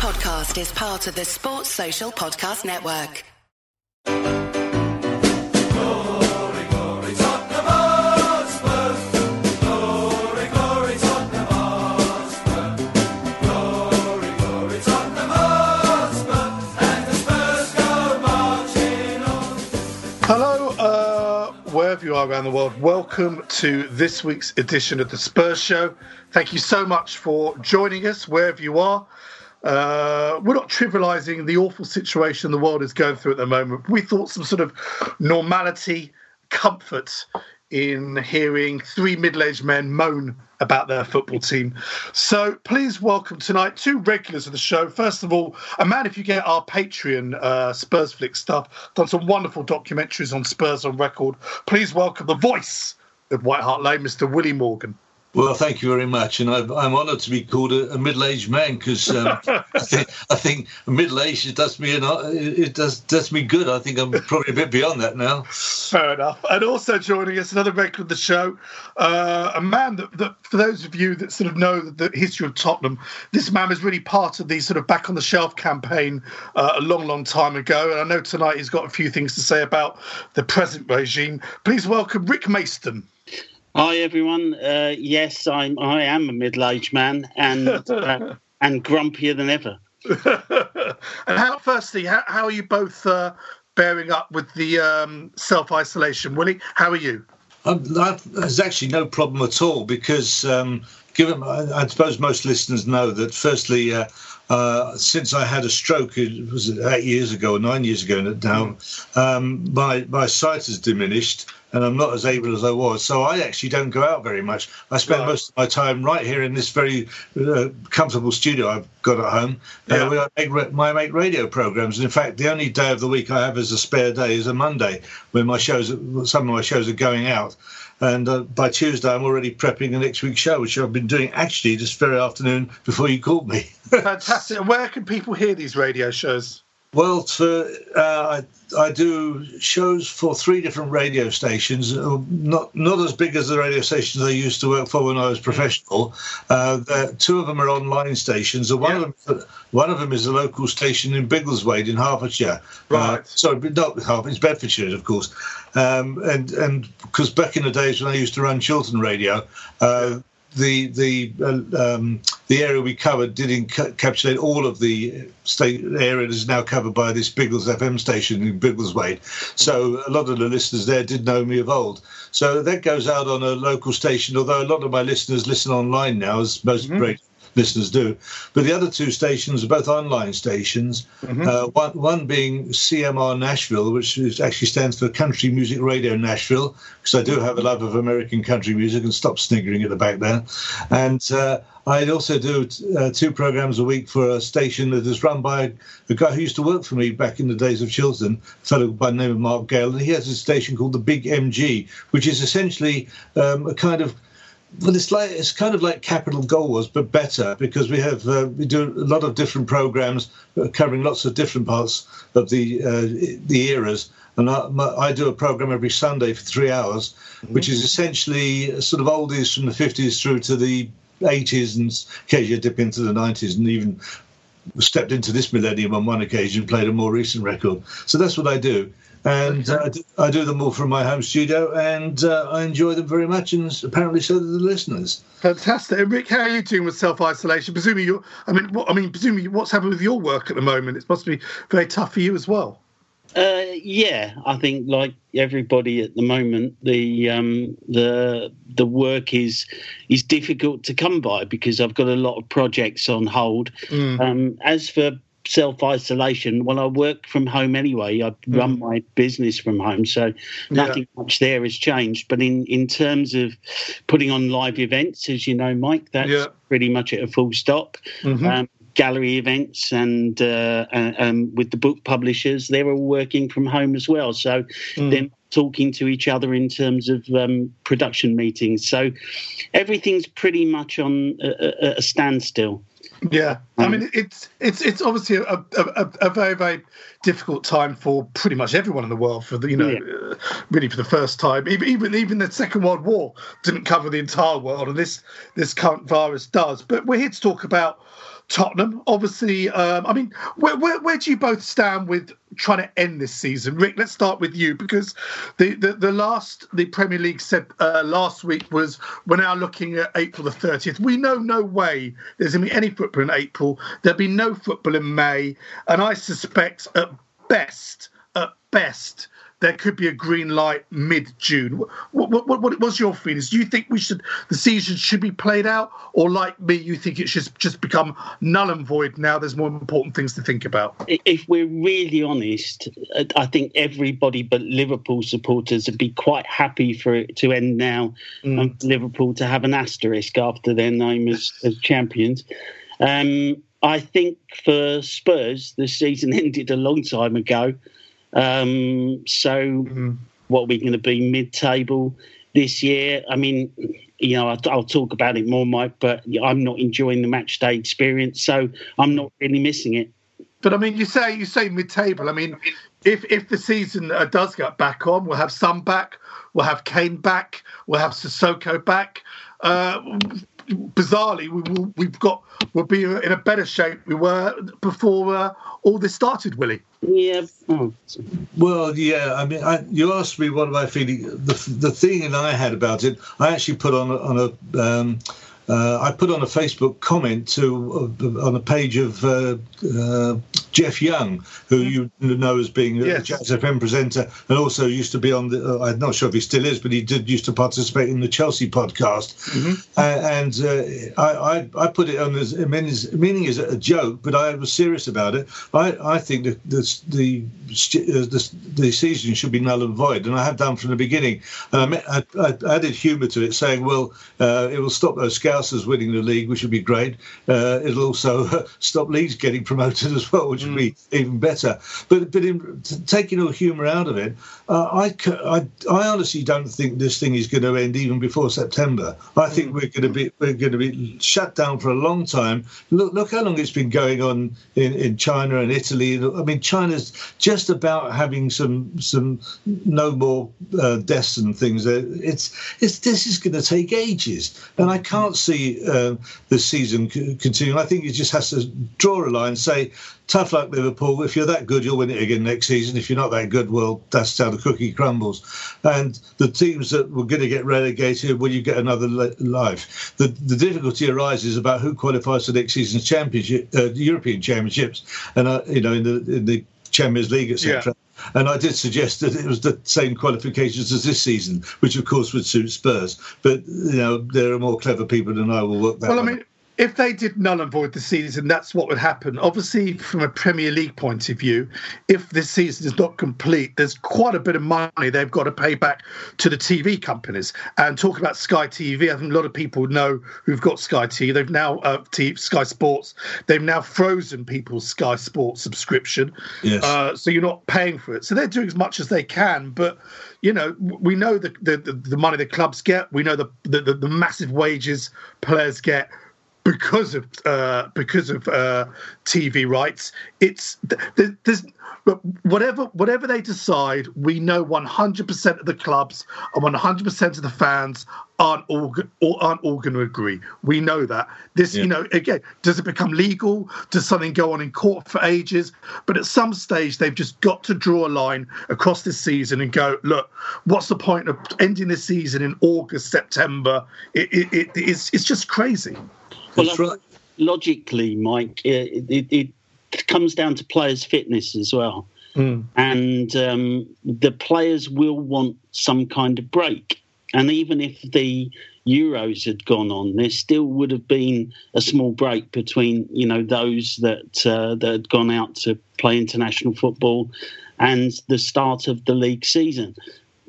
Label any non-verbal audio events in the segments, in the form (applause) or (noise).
podcast is part of the Sports Social Podcast Network. Hello, uh, wherever you are around the world, welcome to this week's edition of the Spurs Show. Thank you so much for joining us wherever you are. Uh, we're not trivializing the awful situation the world is going through at the moment. We thought some sort of normality, comfort in hearing three middle aged men moan about their football team. So please welcome tonight two regulars of the show. First of all, a man, if you get our Patreon uh, Spurs Flick stuff, done some wonderful documentaries on Spurs on record. Please welcome the voice of White Hart Lane, Mr. Willie Morgan. Well, thank you very much, and I'm, I'm honoured to be called a, a middle-aged man because um, (laughs) I think I think middle age it does me an, it does does me good. I think I'm probably a bit beyond that now. Fair enough. And also joining us, another regular of the show, uh, a man that, that, for those of you that sort of know the history of Tottenham, this man was really part of the sort of back on the shelf campaign uh, a long, long time ago. And I know tonight he's got a few things to say about the present regime. Please welcome Rick Mayston. Hi everyone. Uh, yes, I'm. I am a middle-aged man and uh, (laughs) and grumpier than ever. (laughs) and how, firstly, how, how are you both uh, bearing up with the um, self-isolation, Willie? How are you? Um, there's actually no problem at all because, um, given I, I, suppose most listeners know that, firstly. Uh, uh, since I had a stroke, it was eight years ago or nine years ago now, um, my my sight has diminished, and I'm not as able as I was. So I actually don't go out very much. I spend right. most of my time right here in this very uh, comfortable studio I've got at home, uh, yeah. uh, where I make, my make radio programs. And in fact, the only day of the week I have as a spare day is a Monday, when my shows, some of my shows are going out. And uh, by Tuesday, I'm already prepping the next week's show, which I've been doing actually this very afternoon before you called me. (laughs) Fantastic. Where can people hear these radio shows? Well, to, uh, I, I do shows for three different radio stations, uh, not not as big as the radio stations I used to work for when I was professional. Uh, two of them are online stations, and one yeah. of them one of them is a local station in Biggleswade in Hertfordshire. Uh, right. Uh, sorry, not Hertfordshire, it's Bedfordshire, of course. Um, and and because back in the days when I used to run Chiltern Radio, uh, the the uh, um, the area we covered did encapsulate all of the state area that is now covered by this Biggles FM station in Biggleswade. So a lot of the listeners there did know me of old. So that goes out on a local station. Although a lot of my listeners listen online now, as most mm-hmm. great listeners do. But the other two stations are both online stations. Mm-hmm. Uh, one, one being CMR Nashville, which actually stands for Country Music Radio Nashville, because I do have a love of American country music and stop sniggering at the back there. And uh, I also do uh, two programs a week for a station that is run by a guy who used to work for me back in the days of Chiltern, a fellow by the name of Mark Gale. And he has a station called the Big MG, which is essentially um, a kind of well, it's like it's kind of like Capital Gold, but better because we have uh, we do a lot of different programs uh, covering lots of different parts of the uh, the eras. And I, my, I, do a program every Sunday for three hours, mm-hmm. which is essentially sort of oldies from the 50s through to the 80s and occasionally dip into the 90s and even stepped into this millennium on one occasion, played a more recent record. So that's what I do and uh, I, do, I, do, them all from my home studio, and uh, I enjoy them very much, and apparently so do the listeners. Fantastic, and Rick. How are you doing with self isolation? Presumably, you I mean, what, I mean, presumably, what's happening with your work at the moment? It must be very tough for you as well. Uh, yeah, I think like everybody at the moment, the um, the the work is is difficult to come by because I've got a lot of projects on hold. Mm. Um, as for self isolation. Well, I work from home anyway. I mm. run my business from home, so nothing yeah. much there has changed. But in in terms of putting on live events, as you know, Mike, that's yeah. pretty much at a full stop. Mm-hmm. Um, gallery events and, uh, and, and, with the book publishers, they're all working from home as well. So mm. they're talking to each other in terms of um, production meetings. So everything's pretty much on a, a standstill. Yeah, I mean it's it's it's obviously a, a, a, very very difficult time for pretty much everyone in the world. For the you know, yeah. uh, really for the first time, even even even the Second World War didn't cover the entire world, and this this current virus does. But we're here to talk about Tottenham. Obviously, um, I mean, where, where, where do you both stand with trying to end this season? Rick, let's start with you because the, the, the last the Premier League said uh, last week was we're now looking at April the 30th. We know no way there's going to be any football in April. There'll be no football in May. And I suspect at best, at best, there could be a green light mid June. What, what, what, what was your feelings? Do you think we should the season should be played out, or like me, you think it should just become null and void now? There's more important things to think about. If we're really honest, I think everybody but Liverpool supporters would be quite happy for it to end now, mm. and Liverpool to have an asterisk after their name as, as champions. Um, I think for Spurs, the season (laughs) ended a long time ago. Um, so, mm-hmm. what we're going to be mid-table this year. I mean, you know, I'll, I'll, talk about it more, Mike, but I'm not enjoying the match day experience, so I'm not really missing it. But I mean, you say you say mid-table. I mean, if if the season uh, does get back on, we'll have some back, we'll have Kane back, we'll have Sissoko back. Uh, bizarrely, we will, we've got we'll be in a better shape we were before uh, all this started, Willie. Yeah. Oh. Well, yeah. I mean, I, you asked me what I feeling. The the thing that I had about it, I actually put on a, on a um, uh, I put on a Facebook comment to uh, on a page of uh, uh Jeff Young, who you know as being yes. a Jazz FM presenter, and also used to be on the. Uh, I'm not sure if he still is, but he did used to participate in the Chelsea podcast. Mm-hmm. and I, I, I put it on as meaning as a joke, but I was serious about it. I, I think that the the, the the season should be null and void, and I have done from the beginning. And I, I, I added humour to it, saying, well, it will stop those Scousers winning the league, which would be great. Uh, it'll also uh, (laughs) stop Leeds getting promoted as well, which would be even better. But but in, taking all humour out of it, uh, I, I, I honestly don't think this thing is going to end even before September. I think mm. we're going to be we're going to be shut down for a long time. Look look how long it's been going on in, in China and Italy. I mean, China's just about having some some no more uh, deaths and things. It's it's this is going to take ages, and I can't see see uh, the season continuing. I think it just has to draw a line, say, tough luck, Liverpool. If you're that good, you'll win it again next season. If you're not that good, well, that's how the cookie crumbles. And the teams that were going to get relegated, will you get another life? The, the difficulty arises about who qualifies for next season's championship, uh, European Championships, and uh, you know in the in the Champions League, etc. Yeah. And I did suggest that it was the same qualifications as this season, which of course would suit Spurs. But you know, there are more clever people than I will work that. Well, I mean, if they did null and void the season, that's what would happen. Obviously, from a Premier League point of view, if this season is not complete, there's quite a bit of money they've got to pay back to the TV companies. And talk about Sky TV, I think a lot of people know who've got Sky TV. They've now uh, TV, Sky Sports. They've now frozen people's Sky Sports subscription, yes. uh, so you're not paying for it. So they're doing as much as they can, but you know, we know the the, the money the clubs get. We know the, the, the massive wages players get because of uh, because of uh, TV rights. It's there's whatever whatever they decide. We know 100% of the clubs and 100% of the fans aren't all aren't all going to agree. We know that. This, yeah. you know, again, does it become legal? Does something go on in court for ages? But at some stage, they've just got to draw a line across this season and go, look, what's the point of ending this season in August, September? It, it, it it's it's just crazy. Well, right. logically, Mike, it, it, it, comes down to players' fitness as well. Mm. And um, the players will want some kind of break. And even if the Euros had gone on, there still would have been a small break between, you know, those that uh, that had gone out to play international football and the start of the league season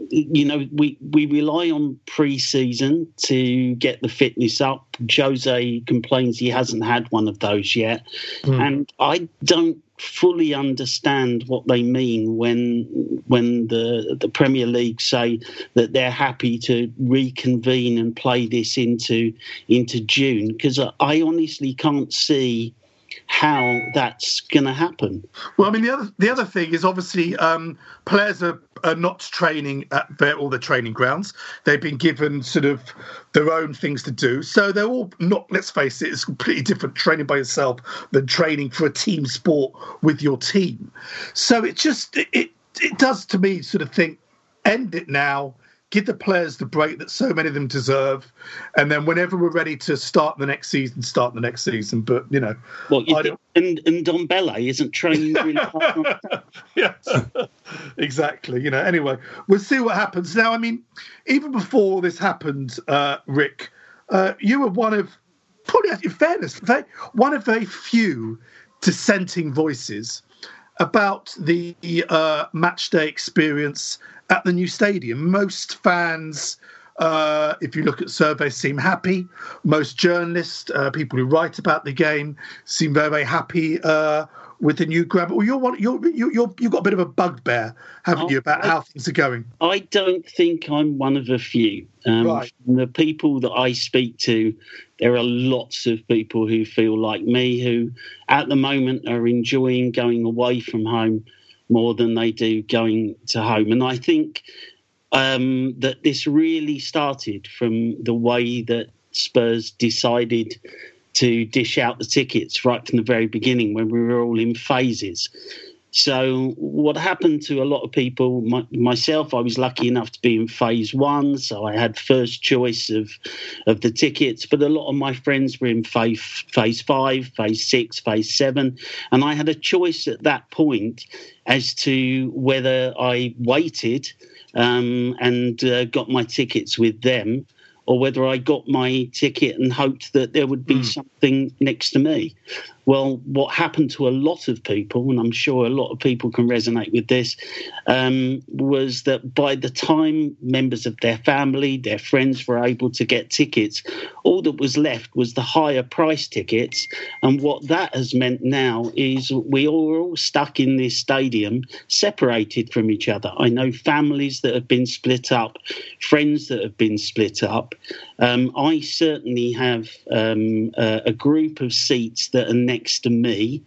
you know, we, we rely on pre-season to get the fitness up. Jose complains he hasn't had one of those yet, mm. and I don't fully understand what they mean when when the the Premier League say that they're happy to reconvene and play this into into June because I honestly can't see how that's going to happen. Well, I mean, the other the other thing is obviously um, players are, are not training at their, all the training grounds. They've been given sort of their own things to do, so they're all not. Let's face it, it's completely different training by yourself than training for a team sport with your team. So it just it it, it does to me sort of think end it now give the players the break that so many of them deserve, and then whenever we're ready to start the next season, start the next season. But you know, well, you think, and and Ndombele isn't training really hard. yes, exactly. You know, anyway, we'll see what happens. Now, I mean, even before this happened, uh, Rick, uh, you were one of probably, in fairness, one of very few dissenting voices about the uh, match day experience at the new stadium. Most fans, uh, if you look at surveys, seem happy. Most journalists, uh, people who write about the game, seem very, very happy uh, with the new ground. Well, you're, you're, you're, you're, you've got a bit of a bugbear, haven't you, about I, how things are going? I don't think I'm one of a few. Um, right. The people that I speak to, there are lots of people who feel like me who, at the moment, are enjoying going away from home more than they do going to home. And I think um, that this really started from the way that Spurs decided to dish out the tickets right from the very beginning when we were all in phases. So, what happened to a lot of people, my, myself, I was lucky enough to be in phase one, so I had first choice of of the tickets. But a lot of my friends were in phase phase five, phase six, phase seven, and I had a choice at that point as to whether I waited um, and uh, got my tickets with them or whether I got my ticket and hoped that there would be mm. something next to me. Well, what happened to a lot of people, and I'm sure a lot of people can resonate with this, um, was that by the time members of their family, their friends were able to get tickets, all that was left was the higher price tickets. And what that has meant now is we are all stuck in this stadium, separated from each other. I know families that have been split up, friends that have been split up. Um, I certainly have um, a, a group of seats that are next to me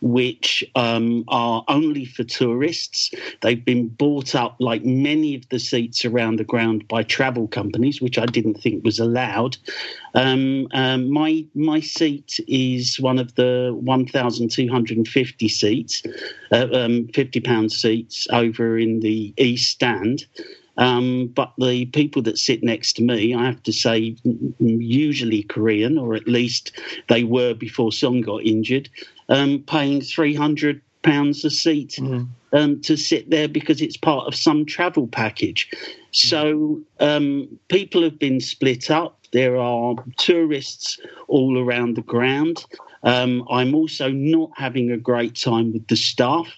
which um, are only for tourists. They've been bought up, like many of the seats around the ground, by travel companies, which I didn't think was allowed. Um, um, my my seat is one of the 1,250 seats, uh, um, 50 pound seats over in the east stand. Um, but the people that sit next to me, I have to say, usually Korean, or at least they were before Son got injured, um, paying three hundred pounds a seat mm. um, to sit there because it's part of some travel package. So um, people have been split up. There are tourists all around the ground. Um, I'm also not having a great time with the staff.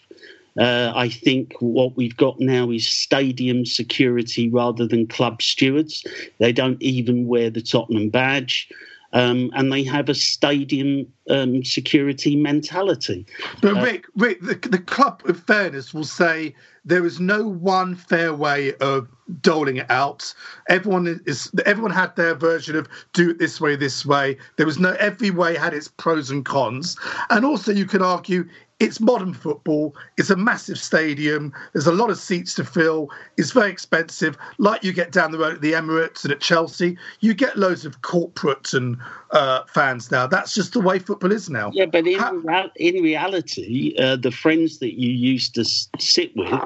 Uh, I think what we've got now is stadium security rather than club stewards. They don't even wear the Tottenham badge. Um, and they have a stadium um, security mentality. But uh, Rick, Rick, the, the club, of fairness, will say there is no one fair way of doling it out. Everyone is everyone had their version of do it this way, this way. There was no every way had its pros and cons, and also you can argue it's modern football. It's a massive stadium. There's a lot of seats to fill. It's very expensive. Like you get down the road at the Emirates and at Chelsea, you get loads of corporate and uh, fans now. That's just the way football is now. Yeah, but in, How- in reality, uh, the friends that you used to sit with,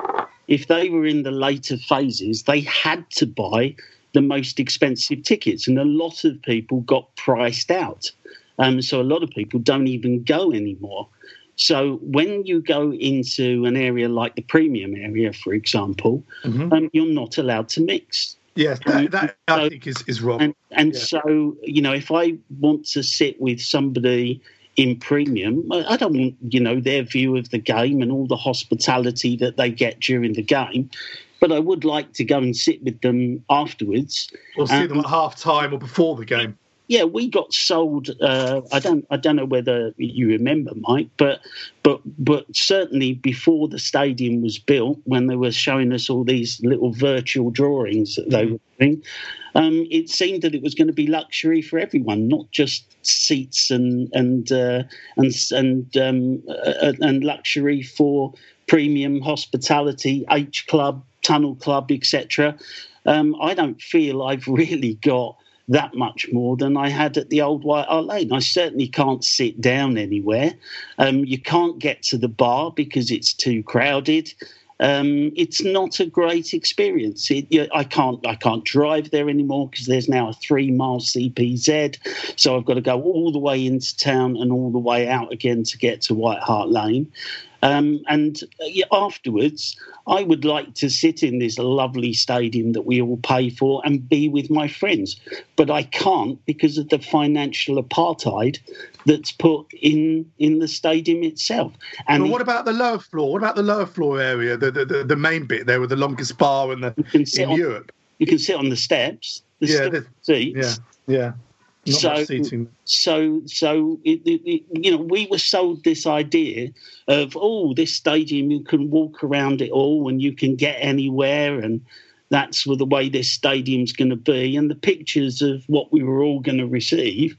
if they were in the later phases, they had to buy the most expensive tickets, and a lot of people got priced out. Um, so a lot of people don't even go anymore. So when you go into an area like the premium area, for example, mm-hmm. um, you're not allowed to mix. Yes, that, that so, I think is, is wrong. And, and yeah. so, you know, if I want to sit with somebody in premium, I don't want, you know, their view of the game and all the hospitality that they get during the game. But I would like to go and sit with them afterwards. Or see um, them at half time or before the game yeah, we got sold. Uh, I don't, I don't know whether you remember, Mike, but, but, but certainly before the stadium was built, when they were showing us all these little virtual drawings that they were doing, um, it seemed that it was going to be luxury for everyone, not just seats and and uh, and and um, uh, and luxury for premium hospitality, H Club, Tunnel Club, etc. Um, I don't feel I've (laughs) really got that much more than I had at the old White Hart Lane. I certainly can't sit down anywhere. Um, you can't get to the bar because it's too crowded. Um, it's not a great experience. It, you, I can't I can't drive there anymore because there's now a three mile CPZ, so I've got to go all the way into town and all the way out again to get to White Hart Lane. Um, and uh, afterwards, I would like to sit in this lovely stadium that we all pay for and be with my friends. But I can't because of the financial apartheid that's put in in the stadium itself. And well, what about the lower floor? What about the lower floor area, the the, the, the main bit there with the longest bar in the in on, Europe? You can sit on the steps. The yeah, seats. yeah, yeah so, so, so, it, it, it, you know, we were sold this idea of, oh, this stadium, you can walk around it all and you can get anywhere, and that's the way this stadium's going to be. And the pictures of what we were all going to receive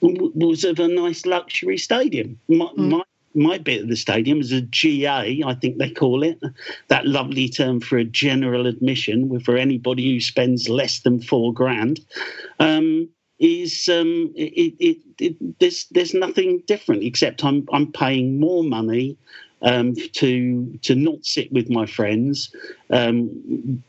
was of a nice luxury stadium. My, mm. my, my bit of the stadium is a GA, I think they call it, that lovely term for a general admission for anybody who spends less than four grand. Um, is um, it, it, it, there's there's nothing different except I'm I'm paying more money um, to to not sit with my friends. Um,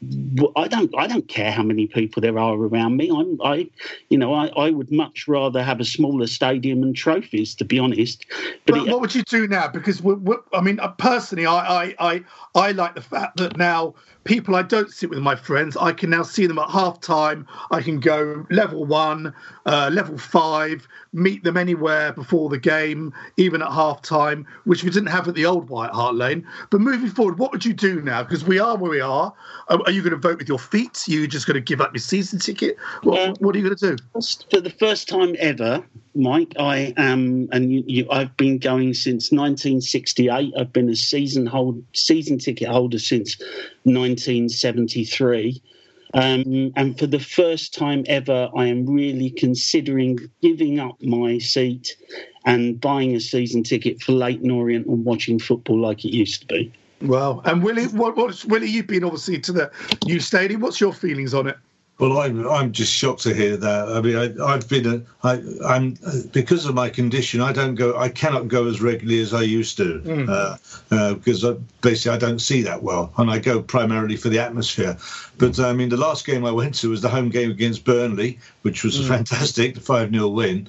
I don't I don't care how many people there are around me. I'm I you know I, I would much rather have a smaller stadium and trophies to be honest. But it, what would you do now? Because we're, we're, I mean uh, personally I, I I I like the fact that now people I don't sit with my friends, I can now see them at half time. I can go level one, uh, level five, meet them anywhere before the game, even at half time, which we didn't have at the old White Hart Lane. But moving forward, what would you do now? Because we are where we are. Are you going to vote with your feet? Are you just going to give up your season ticket? What, uh, what are you going to do? For the first time ever, Mike, I am, and you, you, I've been going since 1968. I've been a season hold season ticket holder since 1973. Um, and for the first time ever, I am really considering giving up my seat and buying a season ticket for Leyton Orient and watching football like it used to be. Well, and Willie, what, what's Willie? You've been obviously to the new stadium. What's your feelings on it? Well, I'm I'm just shocked to hear that. I mean, I, have been a, I, I'm because of my condition, I don't go, I cannot go as regularly as I used to, mm. uh, uh, because I, basically I don't see that well, and I go primarily for the atmosphere. But I mean, the last game I went to was the home game against Burnley, which was mm. fantastic, the five 0 win.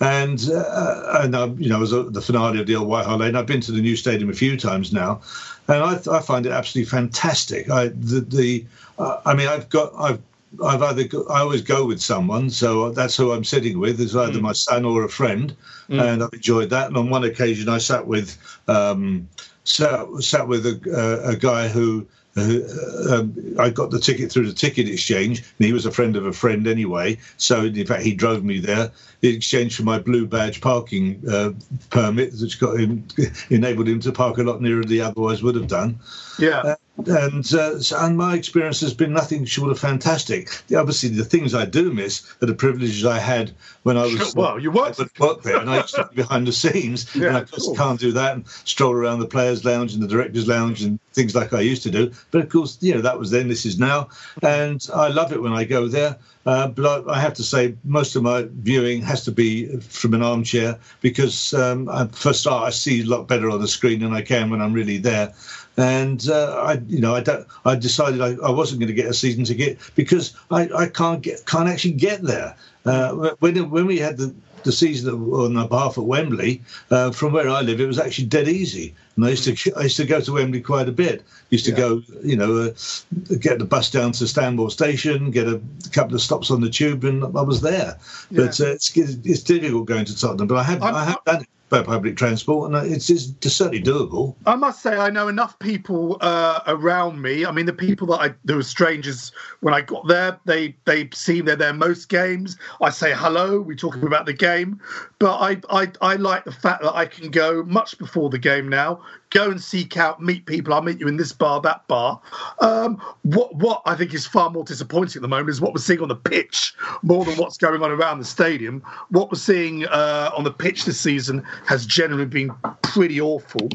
And uh, and uh, you know, it was the finale of the old White Hart Lane. I've been to the new stadium a few times now, and I, I find it absolutely fantastic. I the, the uh, I mean, I've got I've I've either go, I always go with someone, so that's who I'm sitting with is either mm. my son or a friend, mm. and I've enjoyed that. And on one occasion, I sat with um, sat, sat with a, a guy who uh, um, I got the ticket through the ticket exchange, and he was a friend of a friend anyway. So, in fact, he drove me there in exchange for my blue badge parking uh, permit, which got him (laughs) enabled him to park a lot nearer than he otherwise would have done. Yeah. And uh, and my experience has been nothing short of fantastic. Obviously, the things I do miss are the privileges I had when I was well, you worked, worked there, and I used to be behind the scenes, (laughs) yeah, and I just can't do that and stroll around the players' lounge and the directors' lounge and things like I used to do. But of course, you know that was then, this is now, and I love it when I go there. Uh, but I, I, have to say, most of my viewing has to be from an armchair because, um, I, for start, I see a lot better on the screen than I can when I'm really there and uh, I, you know, I don't. I decided I, I wasn't going to get a season ticket because I, I can't get can't actually get there. Uh, when when we had the the season on the behalf at Wembley, uh, from where I live, it was actually dead easy. And I used to I used to go to Wembley quite a bit. Used to yeah. go, you know, uh, get the bus down to Stanmore Station, get a couple of stops on the tube, and I was there. Yeah. But uh, it's it's difficult going to Tottenham. But I have I'm, I have done it public transport, and it's, it's certainly doable. I must say, I know enough people uh, around me. I mean, the people that I there were strangers when I got there. They they seem they're there most games. I say hello. We talk about the game, but I I I like the fact that I can go much before the game now. Go and seek out, meet people. I'll meet you in this bar, that bar. Um, what what I think is far more disappointing at the moment is what we're seeing on the pitch more than what's going on around the stadium. What we're seeing uh, on the pitch this season has generally been pretty awful.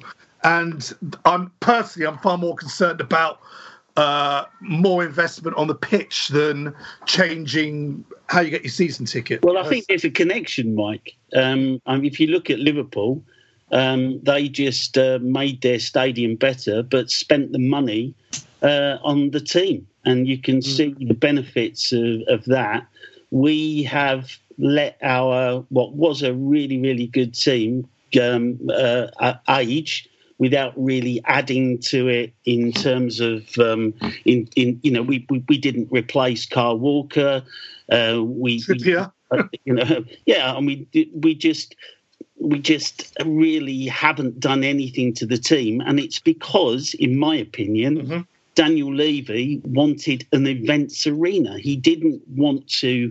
And I'm personally, I'm far more concerned about uh, more investment on the pitch than changing how you get your season ticket. Well, I think there's a connection, Mike. Um, I mean, if you look at Liverpool, um, they just uh, made their stadium better, but spent the money uh, on the team, and you can mm. see the benefits of, of that. We have let our what was a really really good team um, uh, age without really adding to it in terms of um, in in you know we, we, we didn't replace Kyle Walker uh, we, we uh, (laughs) you know yeah and we we just we just really haven't done anything to the team and it's because in my opinion mm-hmm. Daniel Levy wanted an events arena. He didn't want to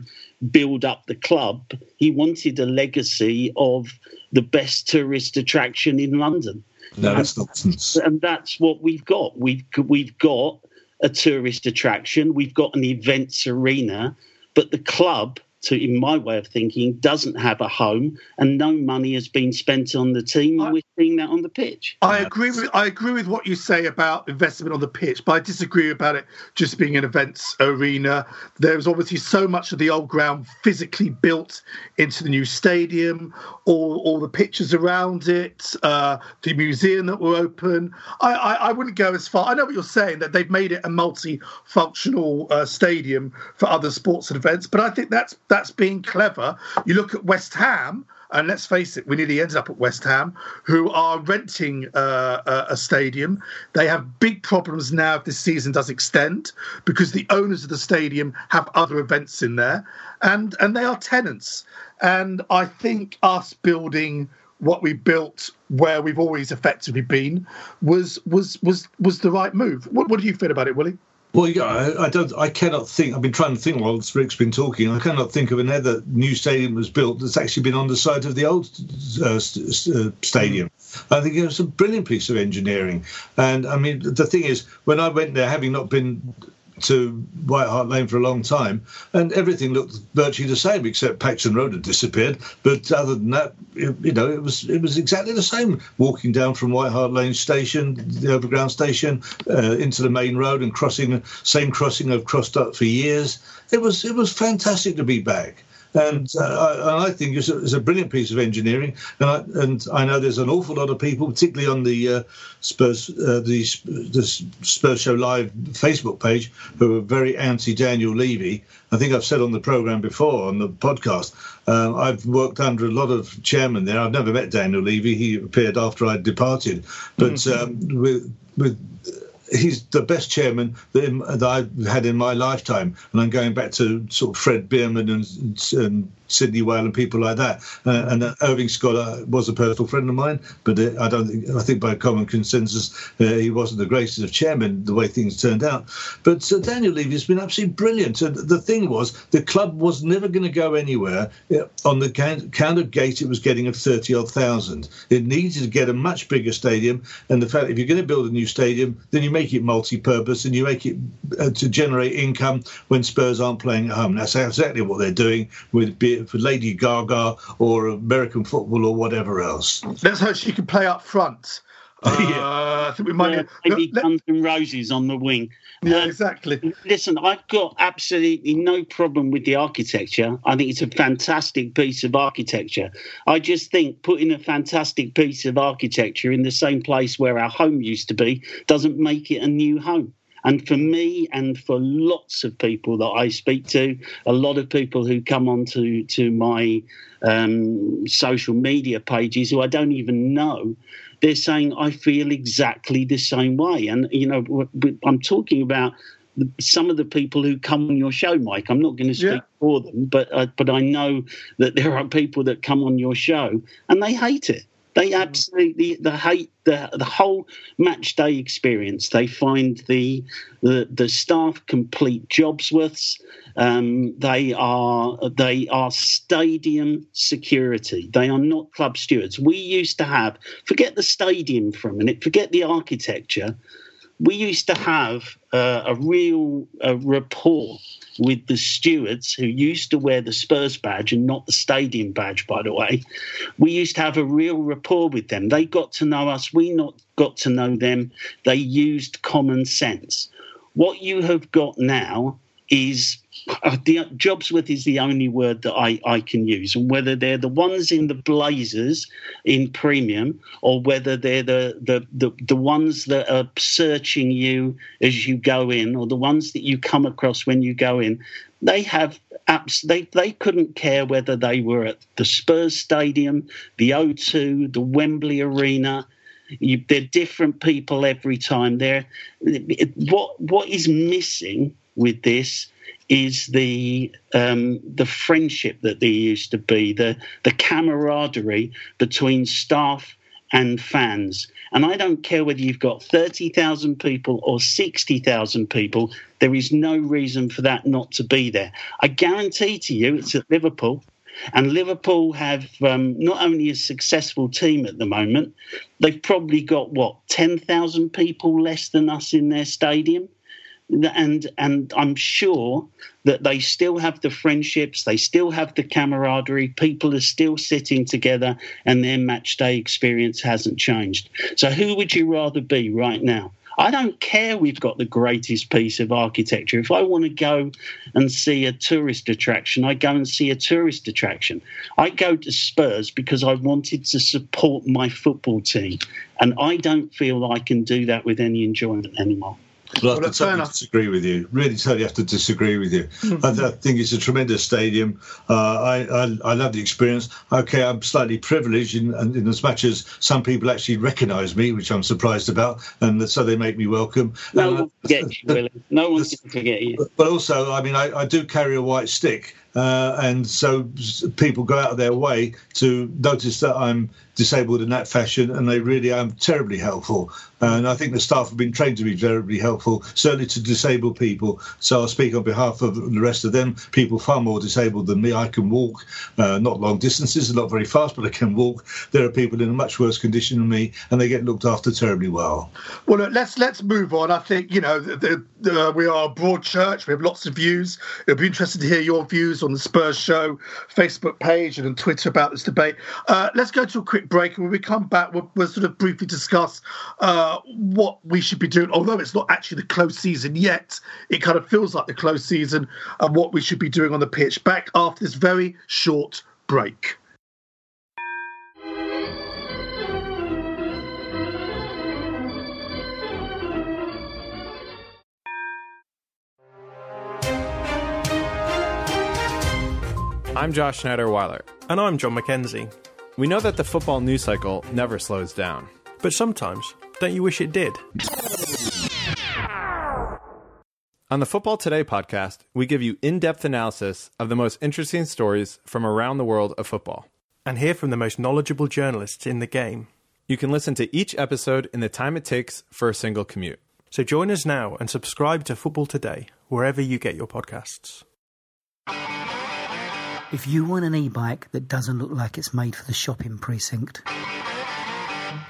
build up the club. He wanted a legacy of the best tourist attraction in London. No, that's nonsense. And that's what we've got. We've we've got a tourist attraction. We've got an events arena, but the club to, in my way of thinking, doesn't have a home, and no money has been spent on the team. I, we're seeing that on the pitch. I agree with I agree with what you say about investment on the pitch, but I disagree about it just being an events arena. There's obviously so much of the old ground physically built into the new stadium, all all the pictures around it, uh, the museum that will open. I, I, I wouldn't go as far. I know what you're saying that they've made it a multi-functional uh, stadium for other sports and events, but I think that's that's being clever. You look at West Ham, and let's face it, we nearly ended up at West Ham, who are renting uh, a stadium. They have big problems now if this season does extend because the owners of the stadium have other events in there, and and they are tenants. And I think us building what we built where we've always effectively been was was was was the right move. What, what do you feel about it, Willie? Well, yeah, I, I, don't. I cannot think. I've been trying to think while Rick's been talking. I cannot think of another new stadium was built that's actually been on the site of the old uh, st- uh, stadium. I think it was a brilliant piece of engineering. And I mean, the thing is, when I went there, having not been to White Hart Lane for a long time, and everything looked virtually the same except Paxton Road had disappeared. But other than that, it, you know, it was it was exactly the same. Walking down from White Hart Lane station, the overground station, uh, into the main road and crossing same crossing I've crossed up for years. It was it was fantastic to be back. And, uh, I, I, think it's a, it's a, brilliant piece of engineering. And I, and I know there's an awful lot of people, particularly on the uh, Spurs uh, the, the Spurs Show Live Facebook page, who are very anti Daniel Levy. I think I've said on the program before on the podcast. Um, I've worked under a lot of chairmen there. I've never met Daniel Levy. He appeared after I departed, but mm-hmm. um, with with he's the best chairman that, I've had in my lifetime. And I'm going back to sort of Fred Bearman and, and Sidney Wale and people like that. Uh, and uh, Irving Scholar was a personal friend of mine, but uh, I don't think I think by common consensus uh, he wasn't the greatest of chairmen the way things turned out. But uh, Daniel Levy has been absolutely brilliant. And the thing was, the club was never going to go anywhere. On the count, of gate, it was getting a thirty odd thousand. It needed to get a much bigger stadium. And the fact if you're going to build a new stadium, then you make it multi-purpose and you make it uh, to generate income when Spurs aren't playing at home. That's exactly what they're doing with for Lady Gaga or American football or whatever else. Let's hope she can play up front. (laughs) Uh, yeah. I think we might yeah, maybe Guns and Roses on the wing. Yeah, um, exactly. Listen, I've got absolutely no problem with the architecture. I think it's a fantastic piece of architecture. I just think putting a fantastic piece of architecture in the same place where our home used to be doesn't make it a new home. And for me and for lots of people that I speak to, a lot of people who come onto to my um, social media pages who I don't even know, they're saying I feel exactly the same way. And you know, I'm talking about some of the people who come on your show, Mike. I'm not going to speak yeah. for them, but uh, but I know that there are people that come on your show and they hate it. They absolutely the hate the the whole match day experience. They find the the, the staff complete jobsworths. Um, they are they are stadium security. They are not club stewards. We used to have forget the stadium for a minute. Forget the architecture we used to have uh, a real uh, rapport with the stewards who used to wear the Spurs badge and not the stadium badge, by the way. We used to have a real rapport with them. They got to know us, we not got to know them. They used common sense. What you have got now is uh, the Jobsworth is the only word that I, I can use, and whether they're the ones in the blazers in premium or whether they're the, the, the, the ones that are searching you as you go in or the ones that you come across when you go in, they have apps. They, they couldn't care whether they were at the Spurs Stadium, the O2, the Wembley Arena. You, they're different people every time. They're what what is missing with this is the um, the friendship that there used to be, the the camaraderie between staff and fans. And I don't care whether you've got 30,000 people or 60,000 people, there is no reason for that not to be there. I guarantee to you it's at Liverpool. And Liverpool have um, not only a successful team at the moment, they've probably got what, 10,000 people less than us in their stadium and and I'm sure that they still have the friendships, they still have the camaraderie. People are still sitting together, and their match day experience hasn't changed. So, who would you rather be right now? I don't care we've got the greatest piece of architecture. If I want to go and see a tourist attraction, I go and see a tourist attraction. I go to Spurs because I wanted to support my football team. And I don't feel I can do that with any enjoyment anymore. Well, I have to totally disagree with you. Really, totally have to disagree with you. I, I, think it's a tremendous stadium. Uh, I, I, I love the experience. Okay, I'm slightly privileged in, in as much as some people actually recognise me, which I'm surprised about, and so they make me welcome. No uh, one forgets you, (laughs) really. No one's going to forget you. But also, I mean, I, I do carry a white stick, uh, and so people go out of their way to notice that I'm disabled in that fashion, and they really are terribly helpful. And I think the staff have been trained to be very helpful, certainly to disabled people. So I'll speak on behalf of the rest of them, people far more disabled than me. I can walk, uh, not long distances, not very fast, but I can walk. There are people in a much worse condition than me, and they get looked after terribly well. Well, look, let's let's move on. I think you know the, the, uh, we are a broad church. We have lots of views. It'll be interesting to hear your views on the Spurs Show Facebook page and on Twitter about this debate. Uh, let's go to a quick break, and when we come back, we'll, we'll sort of briefly discuss uh, what we should be doing. Although it's not actually the close season yet, it kind of feels like the close season, and what we should be doing on the pitch. Back after this very short break. I'm Josh Schneider Weiler. And I'm John McKenzie. We know that the football news cycle never slows down. But sometimes, don't you wish it did? On the Football Today podcast, we give you in depth analysis of the most interesting stories from around the world of football. And hear from the most knowledgeable journalists in the game. You can listen to each episode in the time it takes for a single commute. So join us now and subscribe to Football Today, wherever you get your podcasts. If you want an e bike that doesn't look like it's made for the shopping precinct,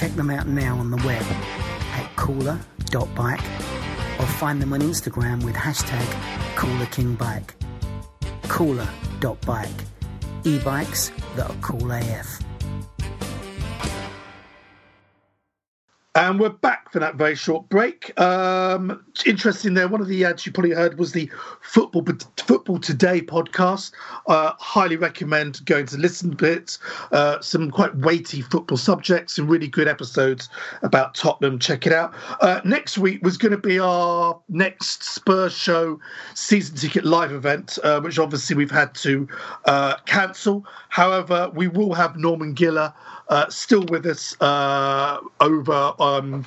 Check them out now on the web at cooler.bike or find them on Instagram with hashtag CoolerKingBike. Cooler.bike. E-bikes that are cool AF. And we're back for that very short break. Um, interesting there. One of the ads you probably heard was the Football Football Today podcast. Uh, highly recommend going to listen to it. Uh, some quite weighty football subjects and really good episodes about Tottenham. Check it out. Uh, next week was going to be our next Spurs show season ticket live event, uh, which obviously we've had to uh, cancel. However, we will have Norman Giller still with us uh, over um,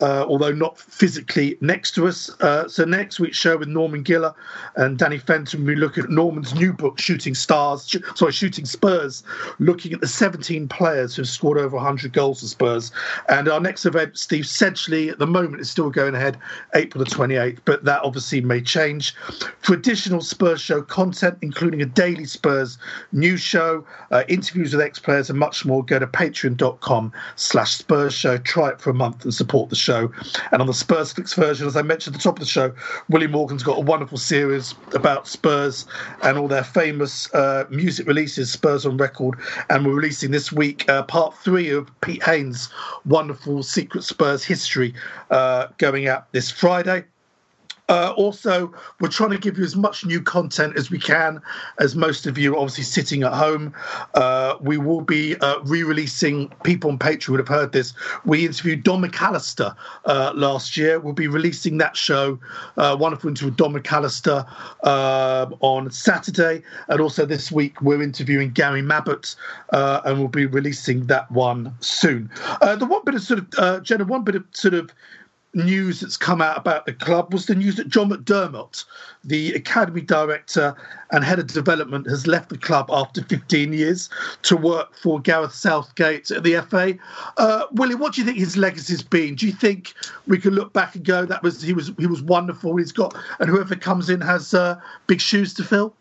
uh, although not physically next to us. Uh, so next week's show with Norman Giller and Danny Fenton, we look at Norman's new book, Shooting Stars, sh- sorry, Shooting Spurs, looking at the 17 players who've scored over 100 goals for Spurs. And our next event, Steve Sedgley, at the moment is still going ahead, April the 28th, but that obviously may change. For additional Spurs show content, including a daily Spurs news show, uh, interviews with ex-players and much more, go to patreon.com slash Spurs show. Try it for a month and support the show show. And on the Spurs Fix version, as I mentioned at the top of the show, Willie Morgan's got a wonderful series about Spurs and all their famous uh, music releases, Spurs on Record. And we're releasing this week uh, part three of Pete Haynes' wonderful Secret Spurs history uh, going out this Friday. Uh, also, we're trying to give you as much new content as we can, as most of you are obviously sitting at home. Uh, we will be uh, re releasing, people on Patreon would have heard this. We interviewed Don McAllister uh, last year. We'll be releasing that show, uh, wonderful interview with Don McAllister uh, on Saturday. And also this week, we're interviewing Gary Mabbutt, and we'll be releasing that one soon. the one bit of sort of, Jenna, one bit of sort of news that's come out about the club was the news that John McDermott, the academy director and head of development, has left the club after 15 years to work for Gareth Southgate at the FA. Uh, Willie, what do you think his legacy's been? Do you think we can look back and go, that was he was he was wonderful. He's got and whoever comes in has uh, big shoes to fill.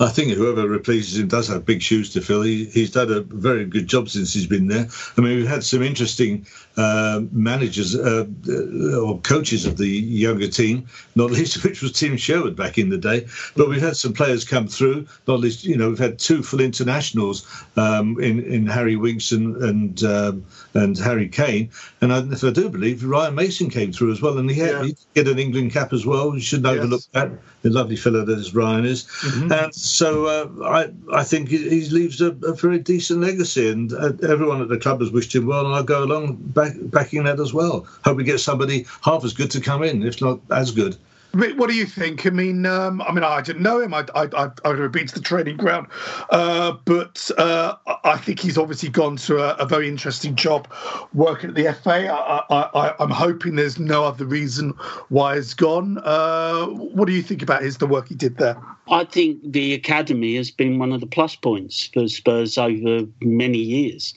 I think whoever replaces him does have big shoes to fill. He, he's done a very good job since he's been there. I mean, we've had some interesting uh, managers uh, uh or coaches of the younger team, not (laughs) least of which was Tim Sherwood back in the day. But we've had some players come through, not least, you know, we've had two full internationals um, in, in Harry Winks and and, um, and Harry Kane. And I, if I do believe, Ryan Mason came through as well. And he had yeah. he get an England cap as well. You shouldn't yes. overlook that. The lovely fellow that is Ryan is. Mm-hmm. And so uh, I I think he, leaves a, a, very decent legacy, and uh, everyone at the club has wished him well, and I'll go along back, backing that as well. Hope we get somebody half as good to come in, if not as good. What do you think? I mean, um, I mean, I didn't know him. I, I, I, I have been to the training ground, uh, but uh, I think he's obviously gone to a, a, very interesting job working at the FA. I, am hoping there's no other reason why he's gone. Uh, what do you think about his the work he did there? I think the academy has been one of the plus points for Spurs over many years,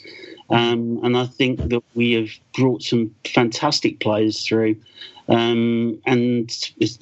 um, and I think that we have brought some fantastic players through. Um, and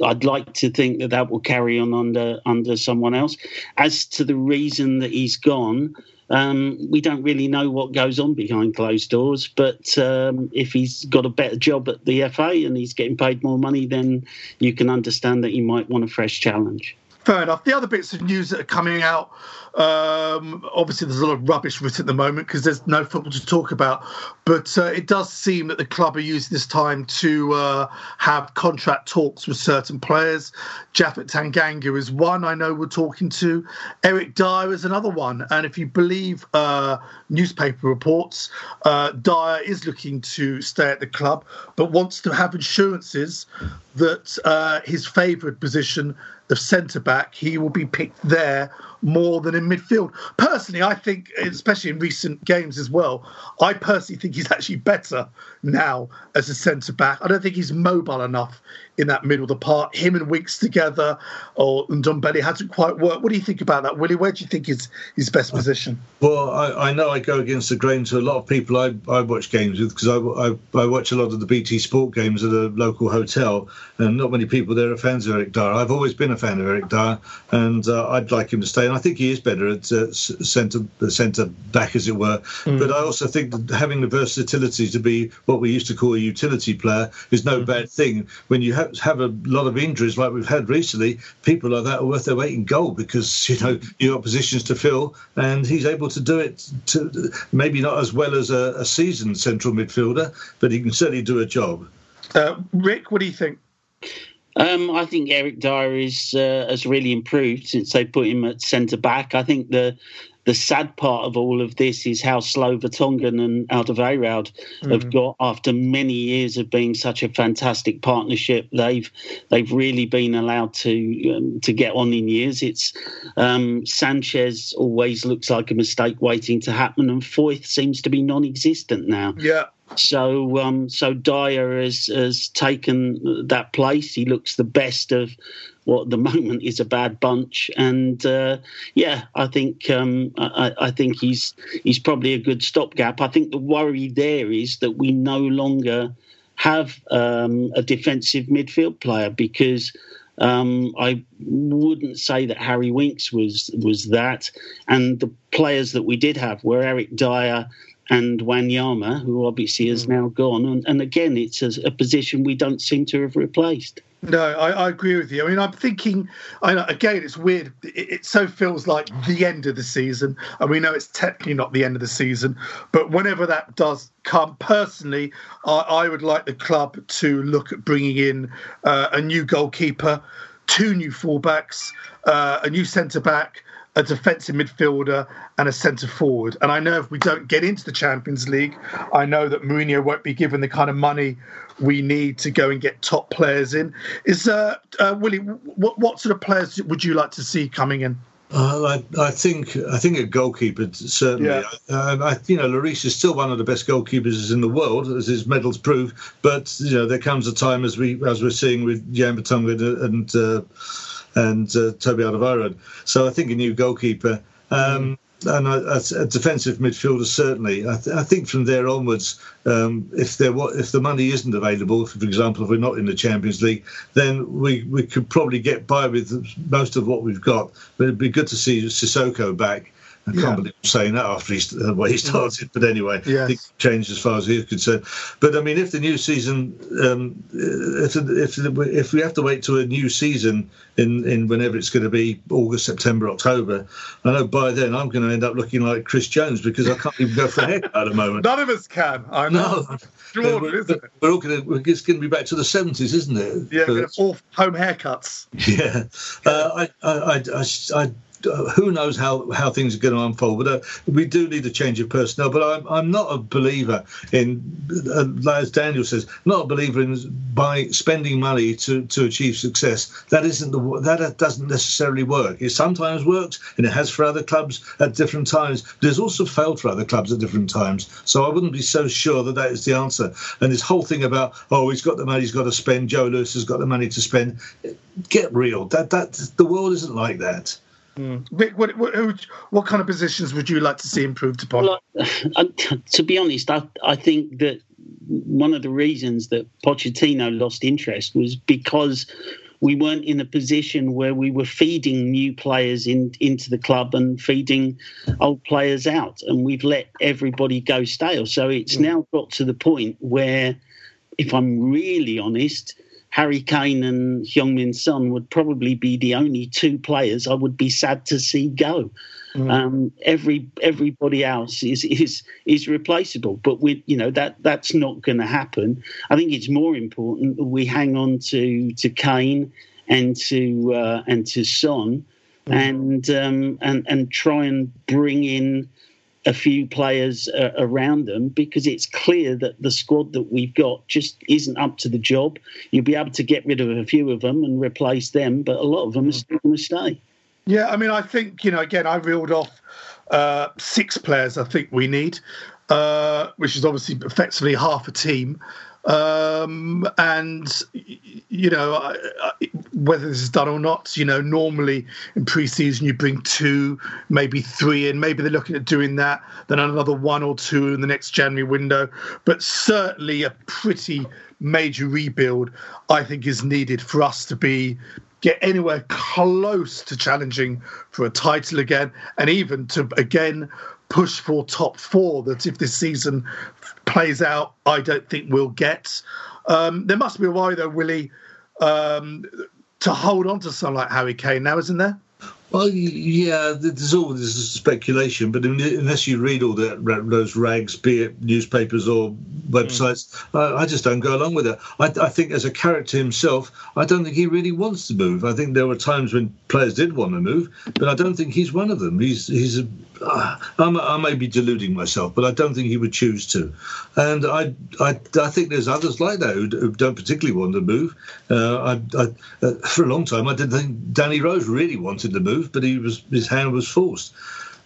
I'd like to think that that will carry on under under someone else. As to the reason that he's gone, um, we don't really know what goes on behind closed doors. But um, if he's got a better job at the FA and he's getting paid more money, then you can understand that he might want a fresh challenge. Fair enough. The other bits of news that are coming out, um, obviously, there's a lot of rubbish written at the moment because there's no football to talk about. But uh, it does seem that the club are using this time to uh, have contract talks with certain players. Japhet Tanganga is one I know we're talking to. Eric Dier is another one. And if you believe uh, newspaper reports, uh, Dier is looking to stay at the club, but wants to have insurances that uh, his favourite position of centre back, he will be picked there more than in midfield. Personally, I think, especially in recent games as well, I personally think he's actually better now as a centre back. I don't think he's mobile enough in that middle of the park. Him and Winks together, or Ndombele hasn't quite worked. What do you think about that, Willie? Where do you think is his best position? Well, I, I know I go against the grain to a lot of people I, I watch games with because I, I, I, watch a lot of the BT Sport games at a local hotel, and not many people there are fans of Eric Dier. I've always been a fan of Eric Dier, and uh, I'd like him to stay. And I think he is better at uh, centre centre back, as it were. Mm. But I also think that having the versatility to be what we used to call a utility player is no mm. bad thing. When you have, have a lot of injuries like we've had recently, people like that are worth their weight in gold because (laughs) you know you got positions to fill, and he's able to do it. To maybe not as well as a, a seasoned central midfielder, but he can certainly do a job. Uh, Rick, what do you think? Um, I think Eric Dier is, uh, has really improved since they put him at centre back. I think the the sad part of all of this is how slow Vertonghen and Alderweireld mm-hmm. have got after many years of being such a fantastic partnership. They've they've really been allowed to um, to get on in years. It's um, Sanchez always looks like a mistake waiting to happen, and Foyth seems to be non-existent now. Yeah. So, um, so Dier has has taken that place. He looks the best of what at the (laughs) moment is a bad bunch. And uh, yeah, I think um, I, I, think he's he's probably a good stopgap. I think the worry there is that we no longer have um, a defensive midfield player because. Um, I wouldn't say that Harry Winks was was that, and the players that we did have were Eric Dier and Wanyama, who obviously has hmm. now gone. And, and again, it's a, a, position we don't seem to have replaced. No, I, I, agree with you. I mean, I'm thinking, I know, again, it's weird. It, it, so feels like the end of the season. And we know it's technically not the end of the season. But whenever that does come, personally, I, I would like the club to look at bringing in uh, a new goalkeeper, two new fullbacks, uh, a new centre back a defensive midfielder and a centre forward. And I know if we don't get into the Champions League, I know that Mourinho won't be given the kind of money we need to go and get top players in. Is uh, uh Willie, what what sort of players would you like to see coming in? Uh, I, I, think I think a goalkeeper certainly. Yeah. Uh, I, you know, Lloris is still one of the best goalkeepers in the world, as his medals prove. But you know, there comes a time as we as we're seeing with Jan Vertonghen and. Uh, and uh, Toby Alderweireld. So I think a new goalkeeper. Um, and a, a, defensive midfielder certainly. I, th- I, think from there onwards, um, if there if the money isn't available, for example, if we're not in the Champions League, then we, we could probably get by with most of what we've got. But it'd be good to see Sissoko back I can't yeah. believe I'm saying that after he, the way he started. But anyway, yes. he changed as far as he's concerned. But I mean, if the new season, um, if, if if we have to wait to a new season in, in whenever it's going to be August, September, October, I know by then I'm going to end up looking like Chris Jones because I can't even go for a haircut at the moment. None of us can. I know. No. Jordan, we're, isn't it? We're all going to. It's going to be back to the seventies, isn't it? Yeah, all home haircuts. (laughs) Yeah, uh, I, I, I, I, uh, who knows how, how things are going to unfold. But uh, we do need a change of personnel. But I'm, I'm not a believer in, uh, as Daniel says, not a believer in by spending money to, to achieve success. That isn't the that doesn't necessarily work. It sometimes works, and it has for other clubs at different times. But it's also failed for other clubs at different times. So I wouldn't be so sure that that is the answer. And this whole thing about oh he's got the money, he's got to spend. Joe Lewis has got the money to spend. Get real. That that the world isn't like that. Mm. Vic, what, what, what, kind of positions would you like to see improved upon? Well, (laughs) to be honest, I, I think that one of the reasons that Pochettino lost interest was because we weren't in a position where we were feeding new players in, into the club and feeding old players out, and we've let everybody go stale. So it's mm. now got to the point where, if I'm really honest, Harry Kane and Heung-min Son would probably be the only two players I would be sad to see go. Mm. Um, every everybody else is is is replaceable, but we you know that that's not going to happen. I think it's more important that we hang on to to Kane and to uh, and to Son, mm. and um, and and try and bring in a few players uh, around them because it's clear that the squad that we've got just isn't up to the job. You'll be able to get rid of a few of them and replace them, but a lot of them are still going to stay. Yeah, I mean, I think, you know, again, I reeled off uh, six players I think we need, uh, which is obviously effectively half a team. Um, and you know whether this is done or not. You know, normally in pre-season you bring two, maybe three in. Maybe they're looking at doing that. Then another one or two in the next January window. But certainly a pretty major rebuild, I think, is needed for us to be get anywhere close to challenging for a title again, and even to again push for top four. That if this season plays out, I don't think we'll get. Um, there must be a way though, Willie, um, to hold on to someone like Harry Kane now, isn't there? Well, yeah, there's all this speculation, but unless you read all the, those rags, be it newspapers or websites, mm. I, I, just don't go along with it. I, I, think as a character himself, I don't think he really wants to move. I think there were times when players did want to move, but I don't think he's one of them. He's he's a, uh, I may be deluding myself, but I don't think he would choose to. And I I, I think there's others like that who, who don't particularly want to move. Uh, I, uh, for a long time, I didn't think Danny Rose really wanted to move move, but he was his hand was forced.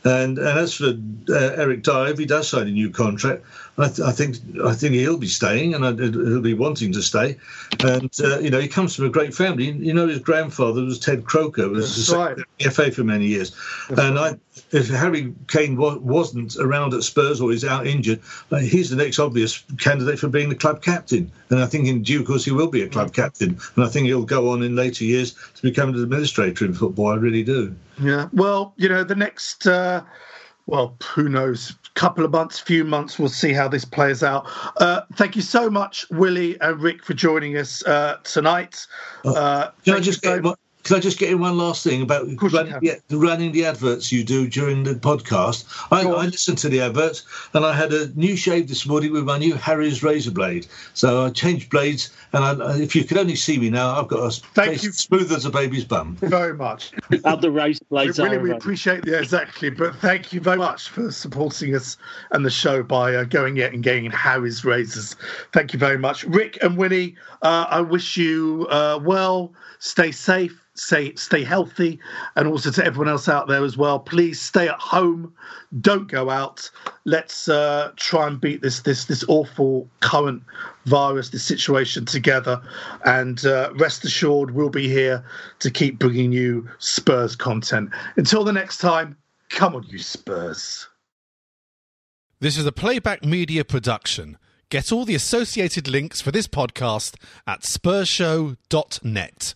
And, and as for uh, Eric if he does sign a new contract, I, th- I, think I think he'll be staying, and I, he'll be wanting to stay. And uh, you know, he comes from a great family. You know, his grandfather was Ted Croker, was right. FA for many years. That's and right. I, if Harry Kane wa- wasn't around at Spurs or he's out injured, uh, he's the next obvious candidate for being the club captain. And I think in due course he will be a club captain, and I think he'll go on in later years to become an administrator in football. I really do. Yeah. Well, you know, the next. Uh well, who knows? Couple of months, few months, we'll see how this plays out. Uh, thank you so much, Willie and Rick, for joining us uh, tonight. Uh, uh can I just get, can I just get in one last thing about running the, running the, adverts you do during the podcast? I, I, listened to the adverts and I had a new shave this morning with my new Harry's razor blade. So I changed blades, and I, if you could only see me now, I've got a Thank face you. smooth as a baby's bum. Very much. (laughs) Other razor blades. We, really, we appreciate the exactly, but thank you very much for supporting us and the show by uh, going out and getting Harry's razors. Thank you very much, Rick and Winnie. Uh, I wish you uh, well. Stay safe stay stay healthy, and also to everyone else out there as well. Please stay at home. Don't go out. Let's uh, try and beat this this this awful current virus, this situation together. And uh, rest assured, we'll be here to keep bringing you Spurs content. Until the next time, come on, you Spurs. This is a playback media production. Get all the associated links for this podcast at spursshow.net.